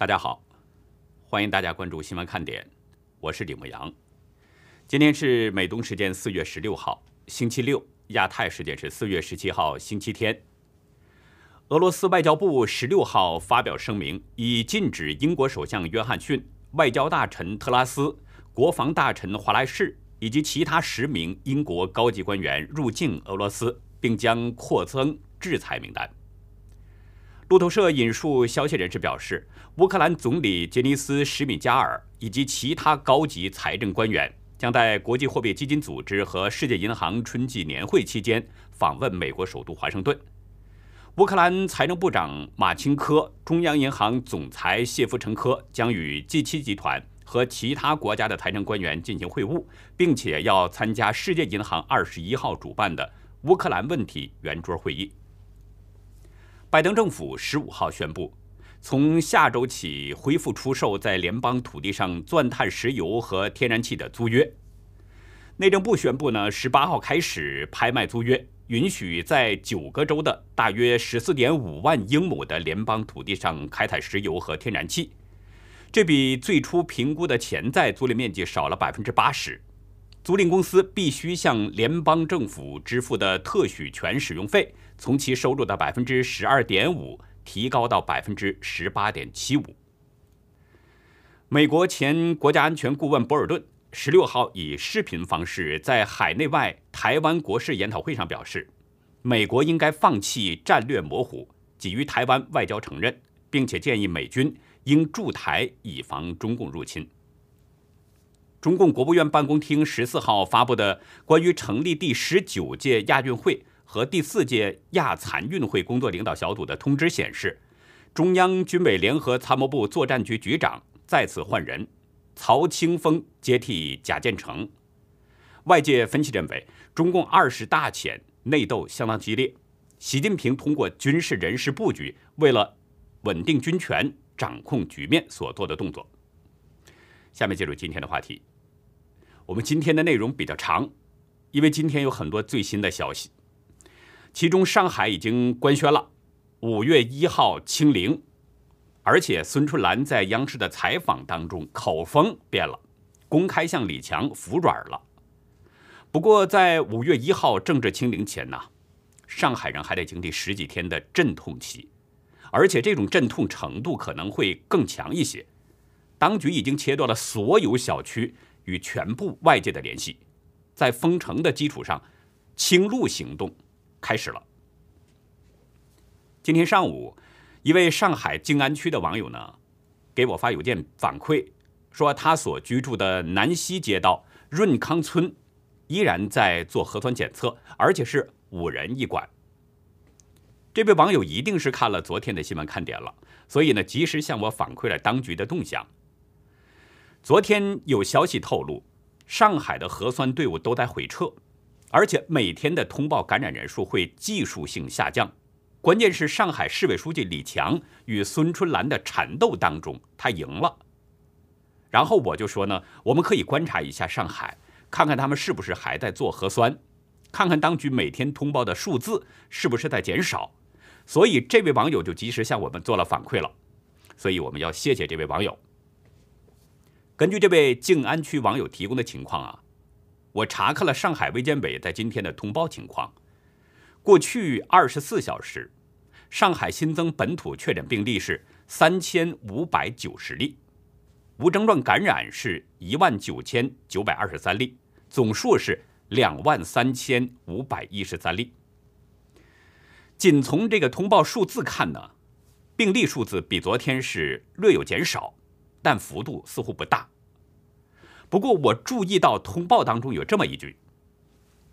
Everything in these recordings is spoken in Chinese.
大家好，欢迎大家关注新闻看点，我是李牧阳。今天是美东时间四月十六号，星期六；亚太时间是四月十七号，星期天。俄罗斯外交部十六号发表声明，已禁止英国首相约翰逊、外交大臣特拉斯、国防大臣华莱士以及其他十名英国高级官员入境俄罗斯，并将扩增制裁名单。路透社引述消息人士表示，乌克兰总理杰尼斯·什米加尔以及其他高级财政官员将在国际货币基金组织和世界银行春季年会期间访问美国首都华盛顿。乌克兰财政部长马钦科、中央银行总裁谢夫陈科将与 G7 集团和其他国家的财政官员进行会晤，并且要参加世界银行二十一号主办的乌克兰问题圆桌会议。拜登政府十五号宣布，从下周起恢复出售在联邦土地上钻探石油和天然气的租约。内政部宣布呢，十八号开始拍卖租约，允许在九个州的大约十四点五万英亩的联邦土地上开采石油和天然气。这比最初评估的潜在租赁面积少了百分之八十。租赁公司必须向联邦政府支付的特许权使用费。从其收入的百分之十二点五提高到百分之十八点七五。美国前国家安全顾问博尔顿十六号以视频方式在海内外台湾国事研讨会上表示，美国应该放弃战略模糊，给予台湾外交承认，并且建议美军应驻台以防中共入侵。中共国务院办公厅十四号发布的关于成立第十九届亚运会。和第四届亚残运会工作领导小组的通知显示，中央军委联合参谋部作战局局长再次换人，曹清峰接替贾建成。外界分析认为，中共二十大前内斗相当激烈，习近平通过军事人事布局，为了稳定军权、掌控局面所做的动作。下面进入今天的话题，我们今天的内容比较长，因为今天有很多最新的消息。其中，上海已经官宣了五月一号清零，而且孙春兰在央视的采访当中口风变了，公开向李强服软了。不过，在五月一号政治清零前呢，上海人还得经历十几天的阵痛期，而且这种阵痛程度可能会更强一些。当局已经切断了所有小区与全部外界的联系，在封城的基础上，清路行动。开始了。今天上午，一位上海静安区的网友呢，给我发邮件反馈，说他所居住的南溪街道润康村依然在做核酸检测，而且是五人一管。这位网友一定是看了昨天的新闻看点了，所以呢，及时向我反馈了当局的动向。昨天有消息透露，上海的核酸队伍都在回撤。而且每天的通报感染人数会技术性下降，关键是上海市委书记李强与孙春兰的缠斗当中，他赢了。然后我就说呢，我们可以观察一下上海，看看他们是不是还在做核酸，看看当局每天通报的数字是不是在减少。所以这位网友就及时向我们做了反馈了，所以我们要谢谢这位网友。根据这位静安区网友提供的情况啊。我查看了上海卫健委在今天的通报情况。过去二十四小时，上海新增本土确诊病例是三千五百九十例，无症状感染是一万九千九百二十三例，总数是两万三千五百一十三例。仅从这个通报数字看呢，病例数字比昨天是略有减少，但幅度似乎不大。不过，我注意到通报当中有这么一句：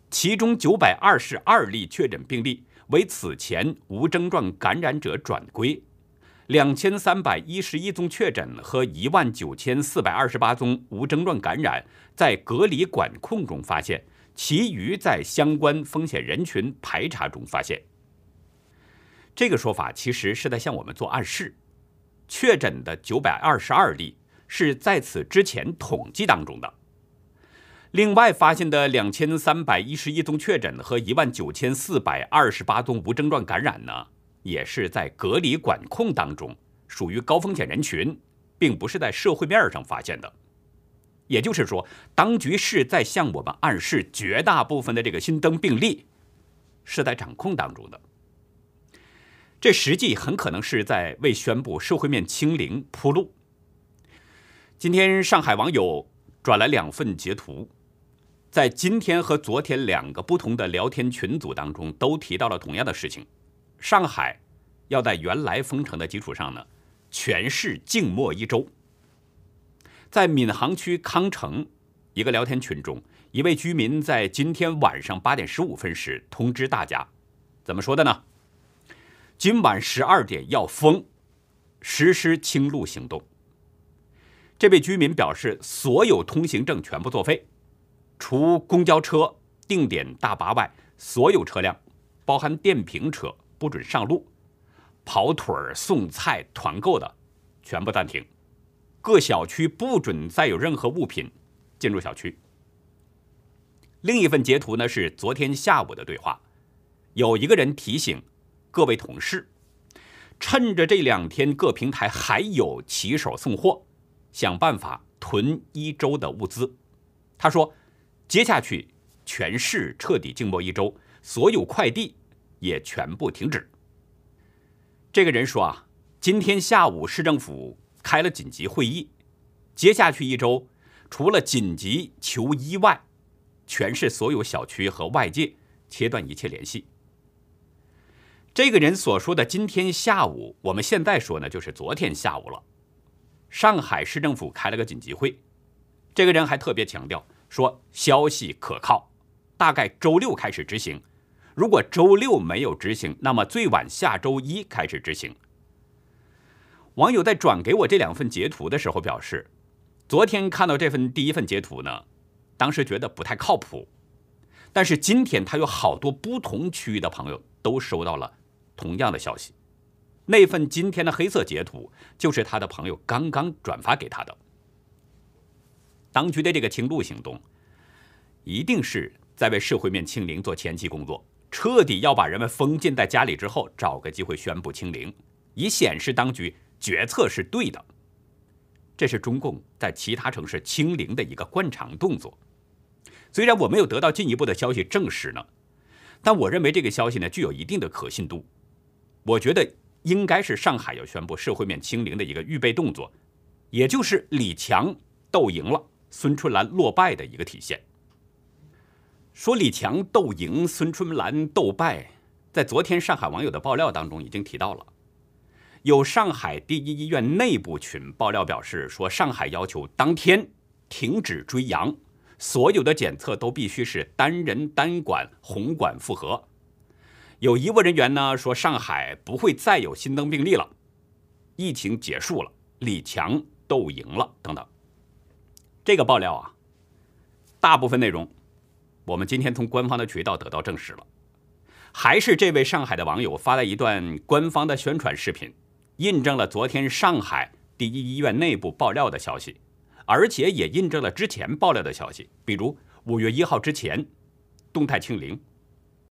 其中九百二十二例确诊病例为此前无症状感染者转归，两千三百一十一宗确诊和一万九千四百二十八宗无症状感染在隔离管控中发现，其余在相关风险人群排查中发现。这个说法其实是在向我们做暗示：确诊的九百二十二例。是在此之前统计当中的。另外发现的两千三百一十一宗确诊和一万九千四百二十八宗无症状感染呢，也是在隔离管控当中属于高风险人群，并不是在社会面上发现的。也就是说，当局是在向我们暗示，绝大部分的这个新增病例是在掌控当中的。这实际很可能是在为宣布社会面清零铺路。今天，上海网友转来两份截图，在今天和昨天两个不同的聊天群组当中，都提到了同样的事情：上海要在原来封城的基础上呢，全市静默一周。在闵行区康城一个聊天群中，一位居民在今天晚上八点十五分时通知大家，怎么说的呢？今晚十二点要封，实施清路行动。这位居民表示，所有通行证全部作废，除公交车、定点大巴外，所有车辆，包含电瓶车，不准上路；跑腿儿、送菜、团购的，全部暂停。各小区不准再有任何物品进入小区。另一份截图呢是昨天下午的对话，有一个人提醒各位同事，趁着这两天各平台还有骑手送货，想办法囤一周的物资。他说，接下去全市彻底静默一周，所有快递也全部停止。这个人说啊，今天下午市政府。开了紧急会议，接下去一周，除了紧急求医外，全市所有小区和外界切断一切联系。这个人所说的今天下午，我们现在说呢，就是昨天下午了。上海市政府开了个紧急会，这个人还特别强调说消息可靠，大概周六开始执行。如果周六没有执行，那么最晚下周一开始执行。网友在转给我这两份截图的时候表示，昨天看到这份第一份截图呢，当时觉得不太靠谱，但是今天他有好多不同区域的朋友都收到了同样的消息。那份今天的黑色截图就是他的朋友刚刚转发给他的。当局的这个清路行动，一定是在为社会面清零做前期工作，彻底要把人们封禁在家里之后，找个机会宣布清零，以显示当局。决策是对的，这是中共在其他城市清零的一个惯常动作。虽然我没有得到进一步的消息证实呢，但我认为这个消息呢具有一定的可信度。我觉得应该是上海要宣布社会面清零的一个预备动作，也就是李强斗赢了，孙春兰落败的一个体现。说李强斗赢，孙春兰斗败，在昨天上海网友的爆料当中已经提到了。有上海第一医院内部群爆料表示说，上海要求当天停止追阳，所有的检测都必须是单人单管红管复核。有医务人员呢说，上海不会再有新增病例了，疫情结束了，李强斗赢了等等。这个爆料啊，大部分内容我们今天从官方的渠道得到证实了，还是这位上海的网友发了一段官方的宣传视频。印证了昨天上海第一医院内部爆料的消息，而且也印证了之前爆料的消息，比如五月一号之前动态清零。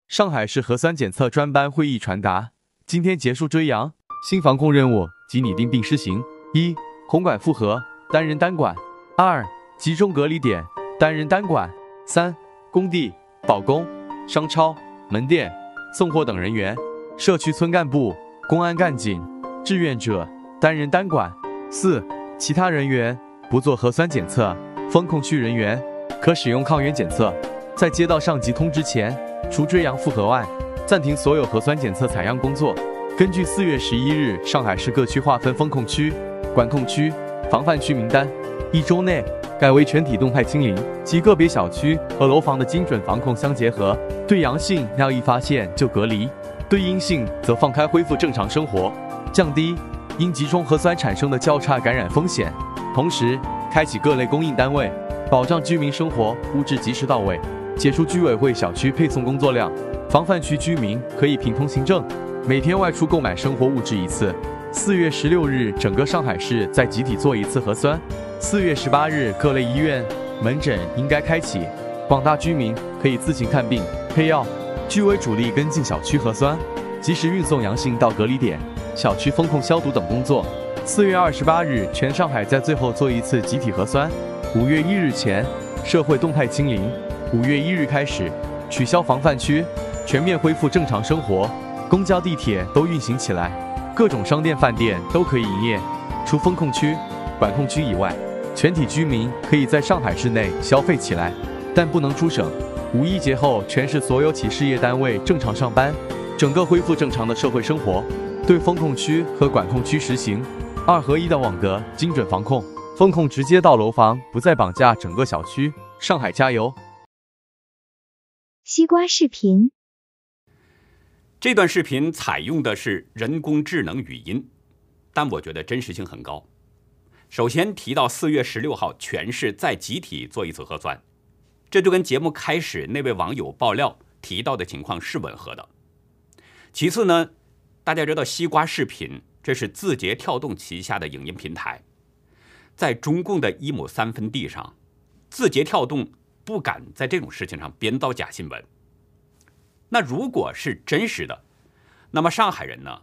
上海市核酸检测专班会议传达：今天结束追阳，新防控任务及拟定并施行：一、红管复核，单人单管；二、集中隔离点，单人单管；三、工地、保工、商超、门店、送货等人员，社区村干部、公安干警。志愿者单人单管，四其他人员不做核酸检测，封控区人员可使用抗原检测。在接到上级通知前，除追阳复核外，暂停所有核酸检测采样工作。根据四月十一日上海市各区划分封控区、管控区、防范区名单，一周内改为全体动态清零，及个别小区和楼房的精准防控相结合。对阳性要一发现就隔离，对阴性则放开恢复正常生活。降低因集中核酸产生的交叉感染风险，同时开启各类供应单位，保障居民生活物质及时到位，解除居委会小区配送工作量。防范区居民可以凭通行证每天外出购买生活物质一次。四月十六日，整个上海市再集体做一次核酸。四月十八日，各类医院门诊应该开启，广大居民可以自行看病配药，居委主力跟进小区核酸，及时运送阳性到隔离点。小区封控消毒等工作四月二十八日，全上海在最后做一次集体核酸。五月一日前，社会动态清零。五月一日开始，取消防范区，全面恢复正常生活，公交、地铁都运行起来，各种商店、饭店都可以营业，除封控区、管控区以外，全体居民可以在上海市内消费起来，但不能出省。五一节后，全市所有企事业单位正常上班，整个恢复正常的社会生活。对封控区和管控区实行二合一的网格精准防控，风控直接到楼房，不再绑架整个小区。上海加油！西瓜视频，这段视频采用的是人工智能语音，但我觉得真实性很高。首先提到四月十六号全市再集体做一次核酸，这就跟节目开始那位网友爆料提到的情况是吻合的。其次呢？大家知道西瓜视频，这是字节跳动旗下的影音平台，在中共的一亩三分地上，字节跳动不敢在这种事情上编造假新闻。那如果是真实的，那么上海人呢，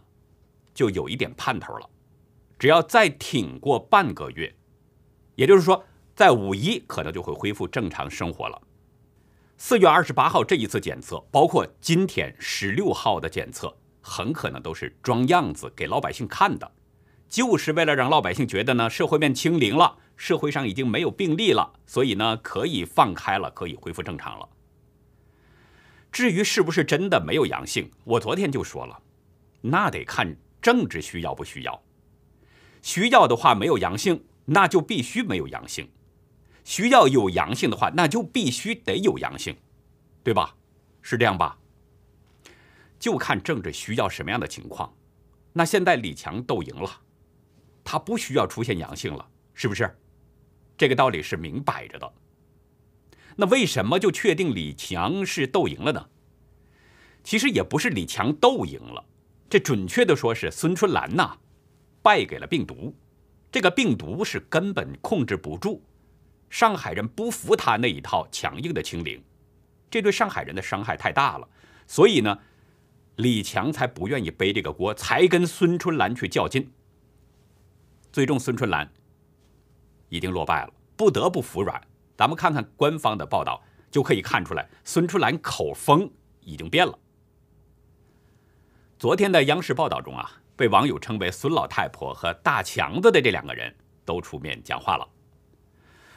就有一点盼头了。只要再挺过半个月，也就是说，在五一可能就会恢复正常生活了。四月二十八号这一次检测，包括今天十六号的检测。很可能都是装样子给老百姓看的，就是为了让老百姓觉得呢，社会面清零了，社会上已经没有病例了，所以呢可以放开了，可以恢复正常了。至于是不是真的没有阳性，我昨天就说了，那得看政治需要不需要。需要的话没有阳性，那就必须没有阳性；需要有阳性的话，那就必须得有阳性，对吧？是这样吧？就看政治需要什么样的情况，那现在李强斗赢了，他不需要出现阳性了，是不是？这个道理是明摆着的。那为什么就确定李强是斗赢了呢？其实也不是李强斗赢了，这准确的说是孙春兰呐败给了病毒，这个病毒是根本控制不住，上海人不服他那一套强硬的清零，这对上海人的伤害太大了，所以呢。李强才不愿意背这个锅，才跟孙春兰去较劲。最终，孙春兰已经落败了，不得不服软。咱们看看官方的报道，就可以看出来，孙春兰口风已经变了。昨天的央视报道中啊，被网友称为“孙老太婆”和“大强子”的这两个人都出面讲话了。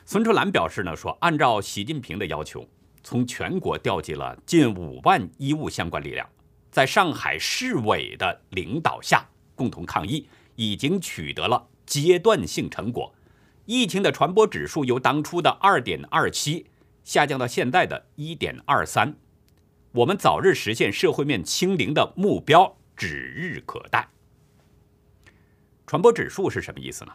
孙春兰表示呢，说按照习近平的要求，从全国调集了近五万医务相关力量。在上海市委的领导下，共同抗疫已经取得了阶段性成果，疫情的传播指数由当初的二点二七下降到现在的一点二三，我们早日实现社会面清零的目标指日可待。传播指数是什么意思呢？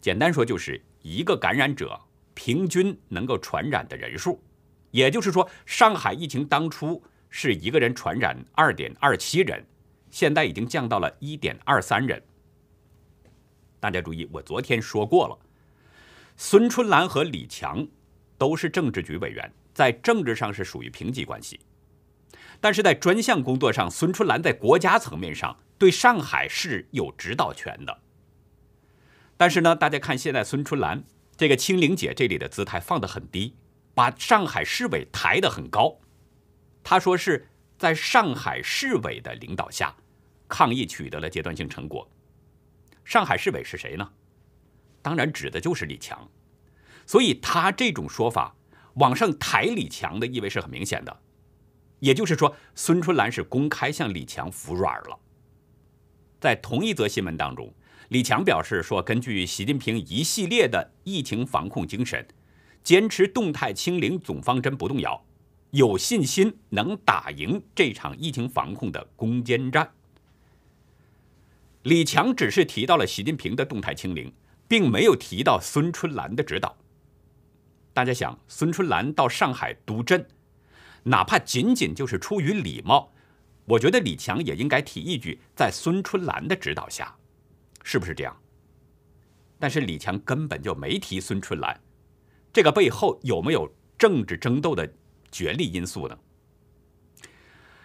简单说就是一个感染者平均能够传染的人数，也就是说，上海疫情当初。是一个人传染二点二七人，现在已经降到了一点二三人。大家注意，我昨天说过了，孙春兰和李强都是政治局委员，在政治上是属于平级关系，但是在专项工作上，孙春兰在国家层面上对上海是有指导权的。但是呢，大家看现在孙春兰这个清零姐这里的姿态放得很低，把上海市委抬得很高。他说是在上海市委的领导下，抗疫取得了阶段性成果。上海市委是谁呢？当然指的就是李强。所以他这种说法往上抬李强的意味是很明显的，也就是说孙春兰是公开向李强服软了。在同一则新闻当中，李强表示说，根据习近平一系列的疫情防控精神，坚持动态清零总方针不动摇。有信心能打赢这场疫情防控的攻坚战。李强只是提到了习近平的动态清零，并没有提到孙春兰的指导。大家想，孙春兰到上海督阵，哪怕仅仅就是出于礼貌，我觉得李强也应该提一句，在孙春兰的指导下，是不是这样？但是李强根本就没提孙春兰，这个背后有没有政治争斗的？角力因素呢？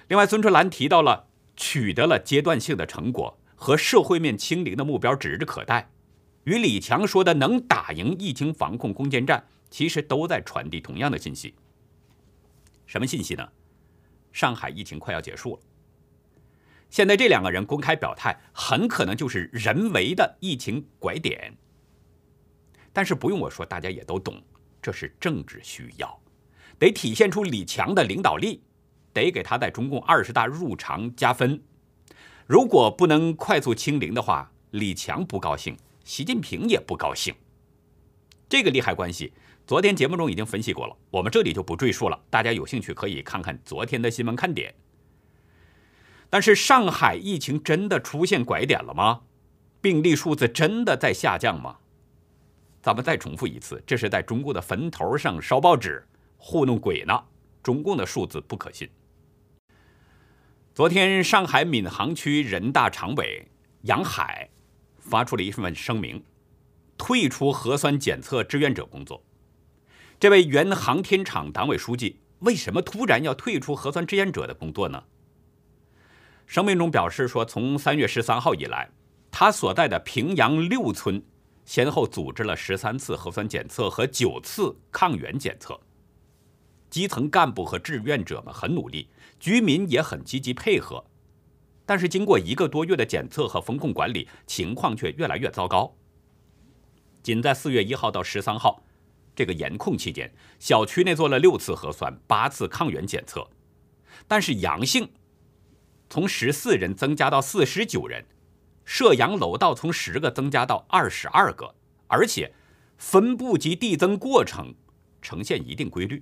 另外，孙春兰提到了取得了阶段性的成果和社会面清零的目标指日可待，与李强说的能打赢疫情防控攻坚战，其实都在传递同样的信息。什么信息呢？上海疫情快要结束了。现在这两个人公开表态，很可能就是人为的疫情拐点。但是不用我说，大家也都懂，这是政治需要，得体现出李强的领导力，得给他在中共二十大入场加分。如果不能快速清零的话，李强不高兴，习近平也不高兴。这个利害关系，昨天节目中已经分析过了，我们这里就不赘述了。大家有兴趣可以看看昨天的新闻看点。但是上海疫情真的出现拐点了吗？病例数字真的在下降吗？咱们再重复一次，这是在中共的坟头上烧报纸，糊弄鬼呢。中共的数字不可信。昨天，上海闵行区人大常委杨海发出了一份声明，退出核酸检测志愿者工作。这位原航天厂党委书记为什么突然要退出核酸志愿者的工作呢？声明中表示说，从三月十三号以来，他所在的平阳六村。先后组织了十三次核酸检测和九次抗原检测，基层干部和志愿者们很努力，居民也很积极配合。但是经过一个多月的检测和风控管理，情况却越来越糟糕。仅在四月一号到十三号这个严控期间，小区内做了六次核酸、八次抗原检测，但是阳性从十四人增加到四十九人。涉阳楼道从十个增加到二十二个，而且分布及递增过程呈现一定规律。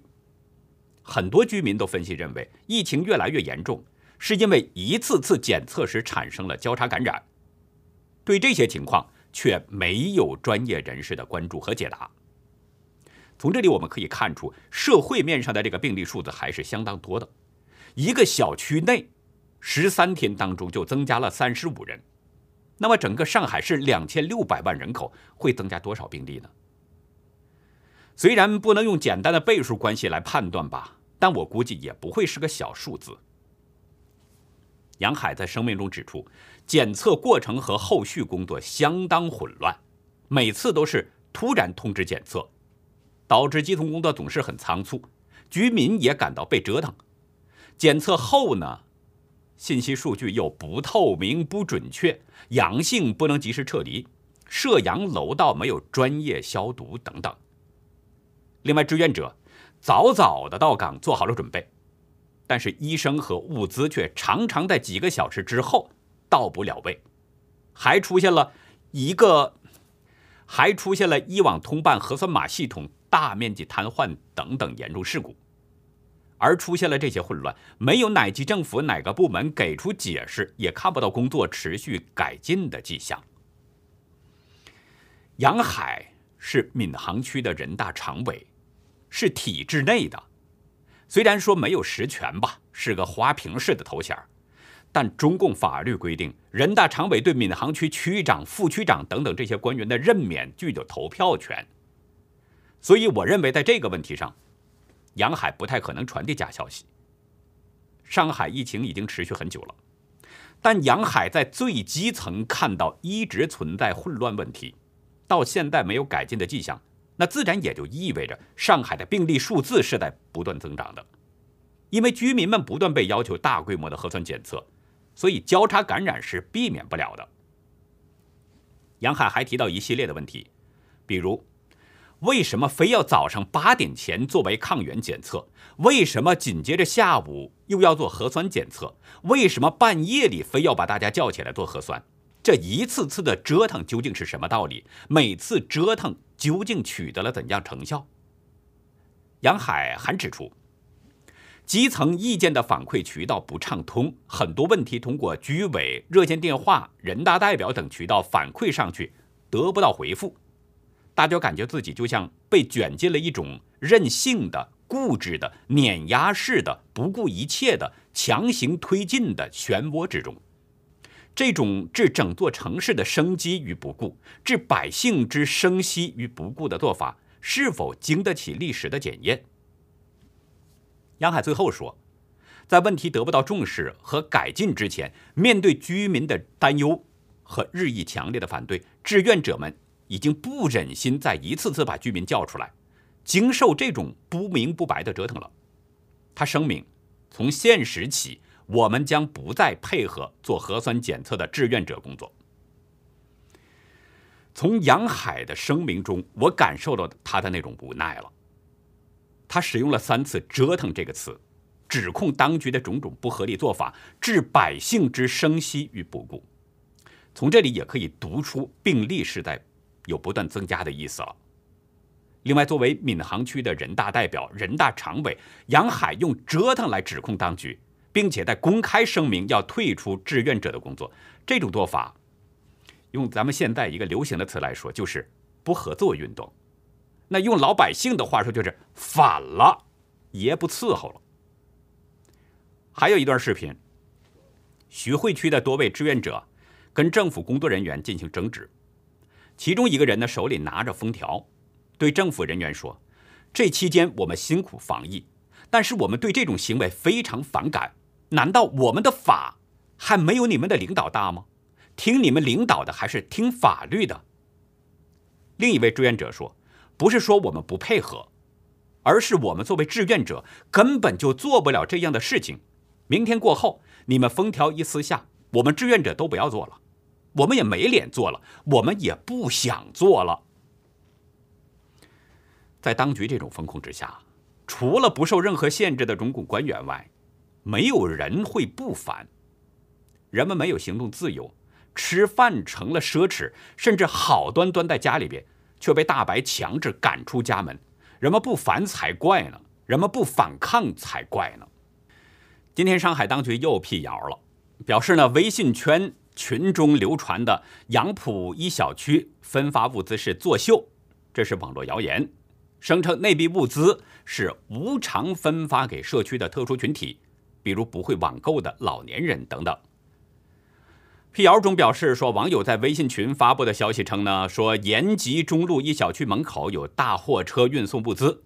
很多居民都分析认为，疫情越来越严重，是因为一次次检测时产生了交叉感染。对这些情况，却没有专业人士的关注和解答。从这里我们可以看出，社会面上的这个病例数字还是相当多的。一个小区内，十三天当中就增加了三十五人。那么，整个上海市两千六百万人口会增加多少病例呢？虽然不能用简单的倍数关系来判断吧，但我估计也不会是个小数字。杨海在声明中指出，检测过程和后续工作相当混乱，每次都是突然通知检测，导致基层工作总是很仓促，居民也感到被折腾。检测后呢？信息数据又不透明、不准确，阳性不能及时撤离，涉阳楼道没有专业消毒等等。另外，志愿者早早的到岗，做好了准备，但是医生和物资却常常在几个小时之后到不了位，还出现了一个，还出现了以往通办核酸码系统大面积瘫痪等等严重事故。而出现了这些混乱，没有哪级政府哪个部门给出解释，也看不到工作持续改进的迹象。杨海是闵行区的人大常委，是体制内的，虽然说没有实权吧，是个花瓶式的头衔但中共法律规定，人大常委对闵行区区长、副区长等等这些官员的任免具有投票权，所以我认为在这个问题上。杨海不太可能传递假消息。上海疫情已经持续很久了，但杨海在最基层看到一直存在混乱问题，到现在没有改进的迹象，那自然也就意味着上海的病例数字是在不断增长的。因为居民们不断被要求大规模的核酸检测，所以交叉感染是避免不了的。杨海还提到一系列的问题，比如。为什么非要早上八点前作为抗原检测？为什么紧接着下午又要做核酸检测？为什么半夜里非要把大家叫起来做核酸？这一次次的折腾究竟是什么道理？每次折腾究竟取得了怎样成效？杨海还指出，基层意见的反馈渠道不畅通，很多问题通过居委、热线电话、人大代表等渠道反馈上去，得不到回复。大家感觉自己就像被卷进了一种任性的、固执的、碾压式的、不顾一切的、强行推进的漩涡之中。这种置整座城市的生机于不顾、置百姓之生息于不顾的做法，是否经得起历史的检验？杨海最后说，在问题得不到重视和改进之前，面对居民的担忧，和日益强烈的反对，志愿者们已经不忍心再一次次把居民叫出来，经受这种不明不白的折腾了。他声明，从现实起，我们将不再配合做核酸检测的志愿者工作。从杨海的声明中，我感受到他的那种无奈了。他使用了三次“折腾”这个词，指控当局的种种不合理做法置百姓之生息于不顾。从这里也可以读出病例是在有不断增加的意思了。另外，作为闵行区的人大代表、人大常委，杨海用“折腾”来指控当局，并且在公开声明要退出志愿者的工作，这种做法，用咱们现在一个流行的词来说，就是不合作运动。那用老百姓的话说，就是反了，爷不伺候了。还有一段视频，徐汇区的多位志愿者。跟政府工作人员进行争执，其中一个人呢手里拿着封条，对政府人员说：“这期间我们辛苦防疫，但是我们对这种行为非常反感。难道我们的法还没有你们的领导大吗？听你们领导的还是听法律的？”另一位志愿者说：“不是说我们不配合，而是我们作为志愿者根本就做不了这样的事情。明天过后，你们封条一撕下，我们志愿者都不要做了。”我们也没脸做了，我们也不想做了。在当局这种风控之下，除了不受任何限制的中共官员外，没有人会不烦。人们没有行动自由，吃饭成了奢侈，甚至好端端在家里边却被大白强制赶出家门，人们不烦才怪呢，人们不反抗才怪呢。今天上海当局又辟谣了，表示呢微信圈。群中流传的杨浦一小区分发物资是作秀，这是网络谣言，声称那笔物资是无偿分发给社区的特殊群体，比如不会网购的老年人等等。辟谣中表示说，网友在微信群发布的消息称呢，说延吉中路一小区门口有大货车运送物资，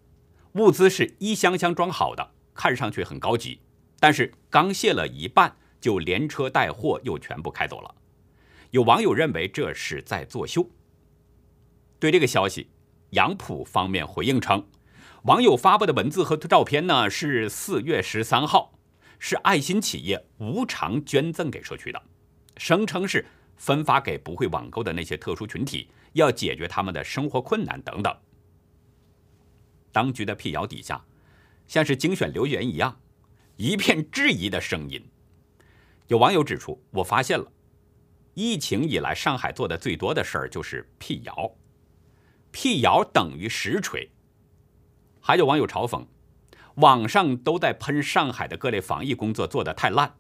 物资是一箱箱装好的，看上去很高级，但是刚卸了一半。就连车带货又全部开走了。有网友认为这是在作秀。对这个消息，杨浦方面回应称，网友发布的文字和照片呢是四月十三号，是爱心企业无偿捐赠给社区的，声称是分发给不会网购的那些特殊群体，要解决他们的生活困难等等。当局的辟谣底下，像是精选留言一样，一片质疑的声音。有网友指出，我发现了，疫情以来上海做的最多的事儿就是辟谣，辟谣等于实锤。还有网友嘲讽，网上都在喷上海的各类防疫工作做得太烂。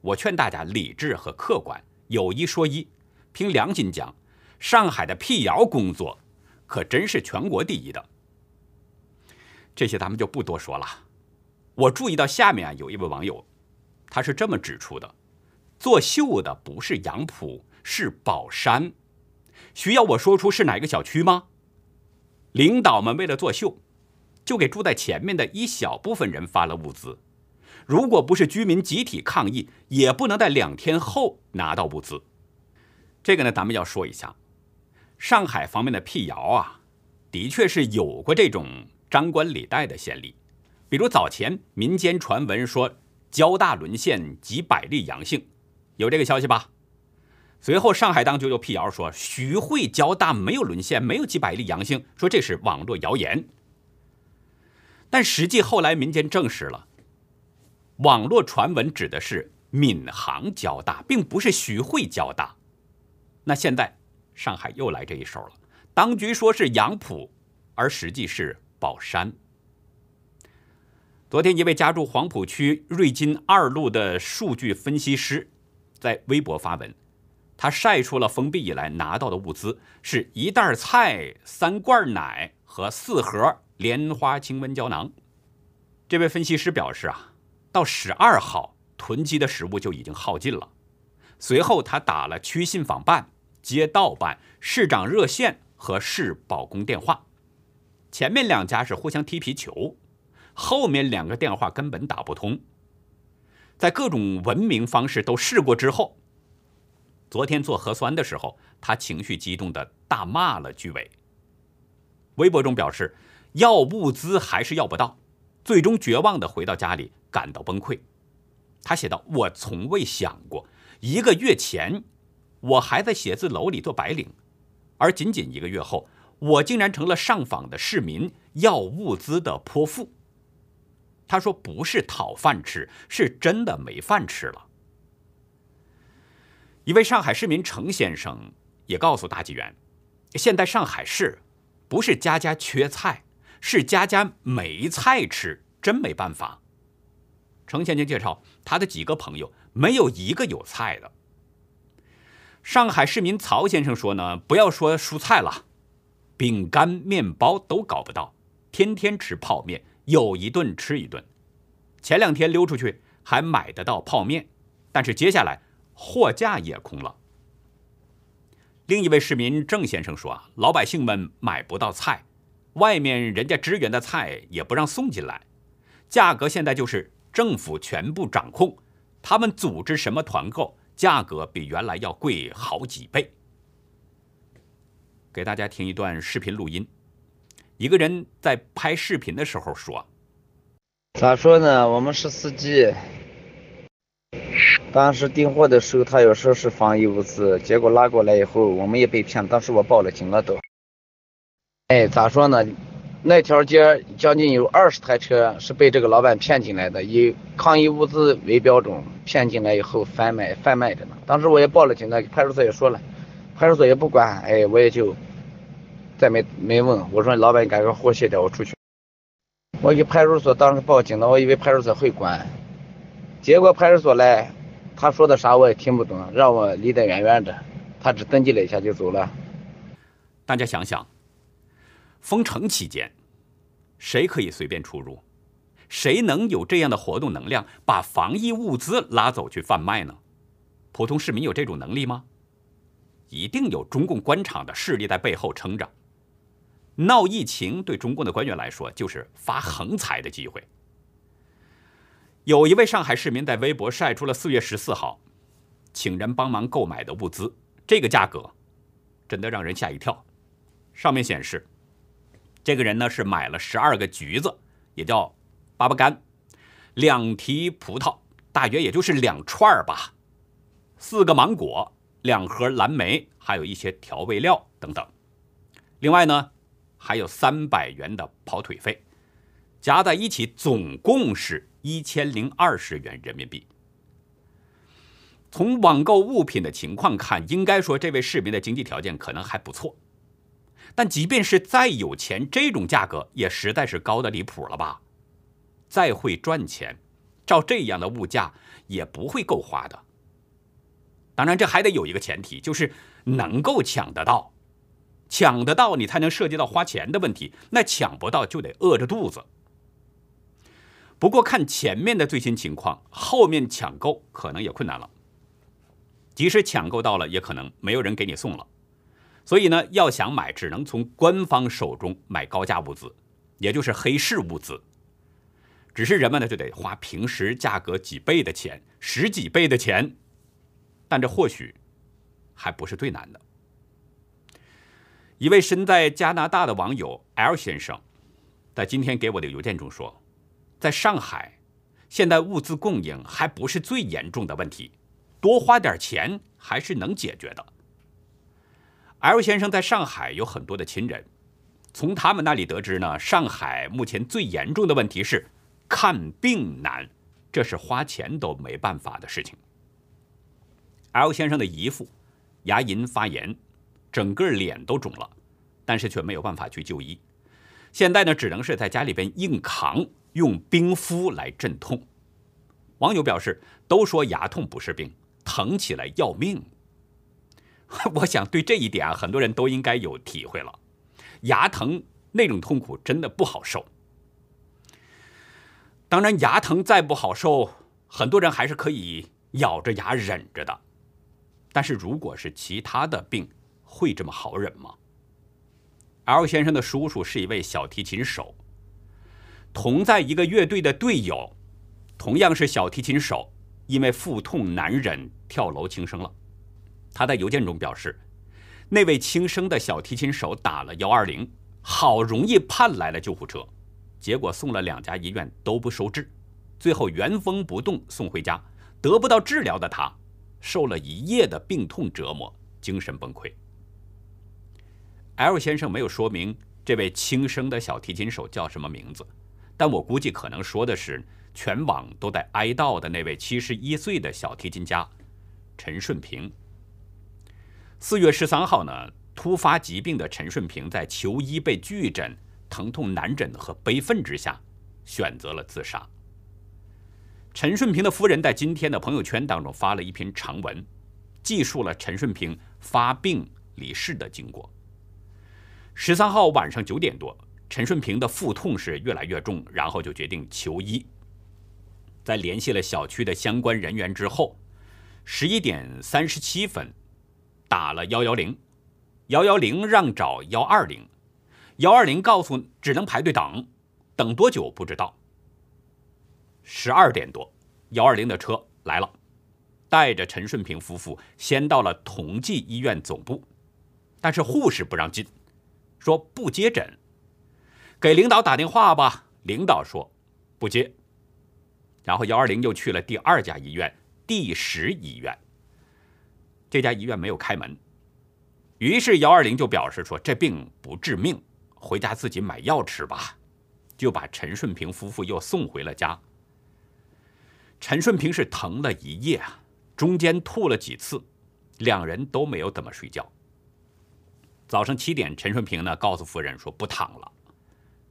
我劝大家理智和客观，有一说一，凭良心讲，上海的辟谣工作可真是全国第一的。这些咱们就不多说了。我注意到下面啊，有一位网友。他是这么指出的：作秀的不是杨浦，是宝山。需要我说出是哪个小区吗？领导们为了作秀，就给住在前面的一小部分人发了物资。如果不是居民集体抗议，也不能在两天后拿到物资。这个呢，咱们要说一下，上海方面的辟谣啊，的确是有过这种张冠李戴的先例，比如早前民间传闻说。交大沦陷几百例阳性，有这个消息吧？随后上海当局又辟谣说徐汇交大没有沦陷，没有几百例阳性，说这是网络谣言。但实际后来民间证实了，网络传闻指的是闵行交大，并不是徐汇交大。那现在上海又来这一手了，当局说是杨浦，而实际是宝山。昨天，一位家住黄浦区瑞金二路的数据分析师在微博发文，他晒出了封闭以来拿到的物资，是一袋菜、三罐奶和四盒莲花清瘟胶囊。这位分析师表示啊，到十二号囤积的食物就已经耗尽了。随后，他打了区信访办、街道办、市长热线和市保工电话，前面两家是互相踢皮球。后面两个电话根本打不通，在各种文明方式都试过之后，昨天做核酸的时候，他情绪激动的大骂了居委。微博中表示，要物资还是要不到，最终绝望的回到家里，感到崩溃。他写道：“我从未想过，一个月前我还在写字楼里做白领，而仅仅一个月后，我竟然成了上访的市民要物资的泼妇。”他说：“不是讨饭吃，是真的没饭吃了。”一位上海市民程先生也告诉大纪元：“现在上海市不是家家缺菜，是家家没菜吃，真没办法。”程先生介绍，他的几个朋友没有一个有菜的。上海市民曹先生说：“呢，不要说蔬菜了，饼干、面包都搞不到，天天吃泡面，有一顿吃一顿。前两天溜出去还买得到泡面，但是接下来。”货架也空了。另一位市民郑先生说：“啊，老百姓们买不到菜，外面人家支援的菜也不让送进来，价格现在就是政府全部掌控，他们组织什么团购，价格比原来要贵好几倍。”给大家听一段视频录音，一个人在拍视频的时候说：“咋说呢？我们是司机。”当时订货的时候，他有说是防疫物资，结果拉过来以后，我们也被骗。当时我报了警了都。哎，咋说呢？那条街将近有二十台车是被这个老板骗进来的，以抗疫物资为标准骗进来以后贩卖贩卖的呢。当时我也报了警了，派出所也说了，派出所也不管。哎，我也就再没没问。我说老板，你赶快货卸掉，我出去。我给派出所当时报警了，我以为派出所会管，结果派出所来。他说的啥我也听不懂，让我离得远远的。他只登记了一下就走了。大家想想，封城期间，谁可以随便出入？谁能有这样的活动能量，把防疫物资拉走去贩卖呢？普通市民有这种能力吗？一定有中共官场的势力在背后撑着。闹疫情对中共的官员来说，就是发横财的机会。有一位上海市民在微博晒出了四月十四号，请人帮忙购买的物资，这个价格真的让人吓一跳。上面显示，这个人呢是买了十二个橘子，也叫粑粑干，两提葡萄，大约也就是两串吧，四个芒果，两盒蓝莓，还有一些调味料等等。另外呢，还有三百元的跑腿费，加在一起总共是。一千零二十元人民币。从网购物品的情况看，应该说这位市民的经济条件可能还不错。但即便是再有钱，这种价格也实在是高的离谱了吧？再会赚钱，照这样的物价也不会够花的。当然，这还得有一个前提，就是能够抢得到，抢得到你才能涉及到花钱的问题。那抢不到就得饿着肚子。不过看前面的最新情况，后面抢购可能也困难了。即使抢购到了，也可能没有人给你送了。所以呢，要想买，只能从官方手中买高价物资，也就是黑市物资。只是人们呢，就得花平时价格几倍的钱，十几倍的钱。但这或许还不是最难的。一位身在加拿大的网友 L 先生，在今天给我的邮件中说。在上海，现在物资供应还不是最严重的问题，多花点钱还是能解决的。L 先生在上海有很多的亲人，从他们那里得知呢，上海目前最严重的问题是看病难，这是花钱都没办法的事情。L 先生的姨父牙龈发炎，整个脸都肿了，但是却没有办法去就医，现在呢，只能是在家里边硬扛。用冰敷来镇痛，网友表示，都说牙痛不是病，疼起来要命。我想对这一点啊，很多人都应该有体会了。牙疼那种痛苦真的不好受。当然，牙疼再不好受，很多人还是可以咬着牙忍着的。但是如果是其他的病，会这么好忍吗？L 先生的叔叔是一位小提琴手。同在一个乐队的队友，同样是小提琴手，因为腹痛难忍，跳楼轻生了。他在邮件中表示，那位轻生的小提琴手打了幺二零，好容易盼来了救护车，结果送了两家医院都不收治，最后原封不动送回家。得不到治疗的他，受了一夜的病痛折磨，精神崩溃。L 先生没有说明这位轻生的小提琴手叫什么名字，但我估计可能说的是全网都在哀悼的那位七十一岁的小提琴家陈顺平。四月十三号呢，突发疾病的陈顺平在求医被拒诊、疼痛难忍和悲愤之下，选择了自杀。陈顺平的夫人在今天的朋友圈当中发了一篇长文，记述了陈顺平发病离世的经过。十三号晚上九点多，陈顺平的腹痛是越来越重，然后就决定求医。在联系了小区的相关人员之后，十一点三十七分打了幺幺零，幺幺零让找幺二零，幺二零告诉只能排队等，等多久不知道。十二点多，幺二零的车来了，带着陈顺平夫妇先到了同济医院总部，但是护士不让进，说不接诊。给领导打电话吧，领导说不接。然后幺二零又去了第二家医院第十医院，这家医院没有开门，于是幺二零就表示说这病不致命，回家自己买药吃吧，就把陈顺平夫妇又送回了家。陈顺平是疼了一夜啊，中间吐了几次，两人都没有怎么睡觉。早上七点，陈顺平呢告诉夫人说不躺了，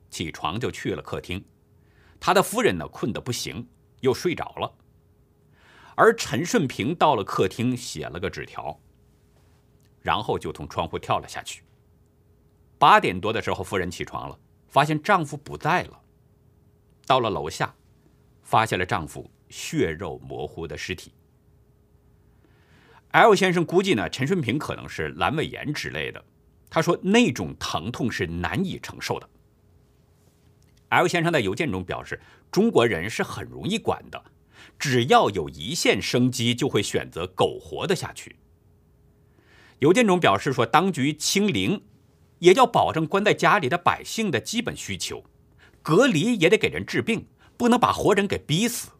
起床就去了客厅。他的夫人呢困得不行，又睡着了。而陈顺平到了客厅，写了个纸条，然后就从窗户跳了下去。八点多的时候，夫人起床了，发现丈夫不在了。到了楼下，发现了丈夫。血肉模糊的尸体。L 先生估计呢，陈顺平可能是阑尾炎之类的。他说那种疼痛是难以承受的。L 先生在邮件中表示，中国人是很容易管的，只要有一线生机，就会选择苟活的下去。邮件中表示说，当局清零，也要保证关在家里的百姓的基本需求，隔离也得给人治病，不能把活人给逼死。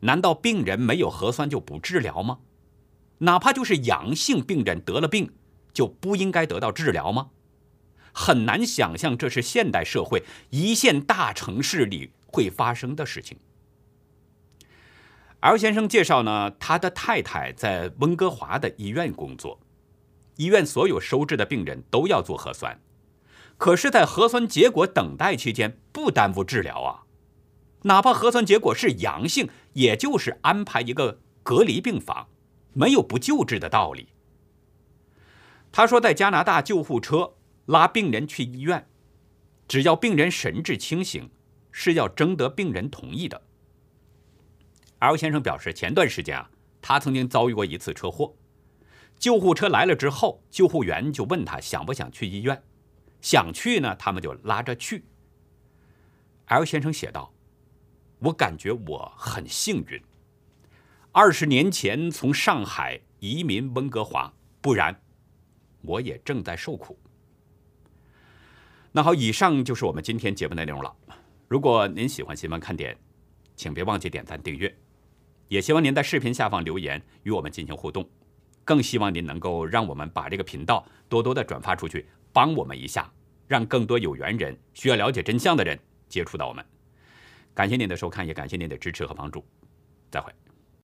难道病人没有核酸就不治疗吗？哪怕就是阳性病人得了病，就不应该得到治疗吗？很难想象这是现代社会一线大城市里会发生的事情。L 先生介绍呢，他的太太在温哥华的医院工作，医院所有收治的病人都要做核酸，可是，在核酸结果等待期间不耽误治疗啊。哪怕核酸结果是阳性，也就是安排一个隔离病房，没有不救治的道理。他说，在加拿大，救护车拉病人去医院，只要病人神志清醒，是要征得病人同意的。L 先生表示，前段时间啊，他曾经遭遇过一次车祸，救护车来了之后，救护员就问他想不想去医院，想去呢，他们就拉着去。L 先生写道。我感觉我很幸运，二十年前从上海移民温哥华，不然我也正在受苦。那好，以上就是我们今天节目内容了。如果您喜欢新闻看点，请别忘记点赞订阅，也希望您在视频下方留言与我们进行互动，更希望您能够让我们把这个频道多多的转发出去，帮我们一下，让更多有缘人、需要了解真相的人接触到我们。感谢您的收看，也感谢您的支持和帮助，再会。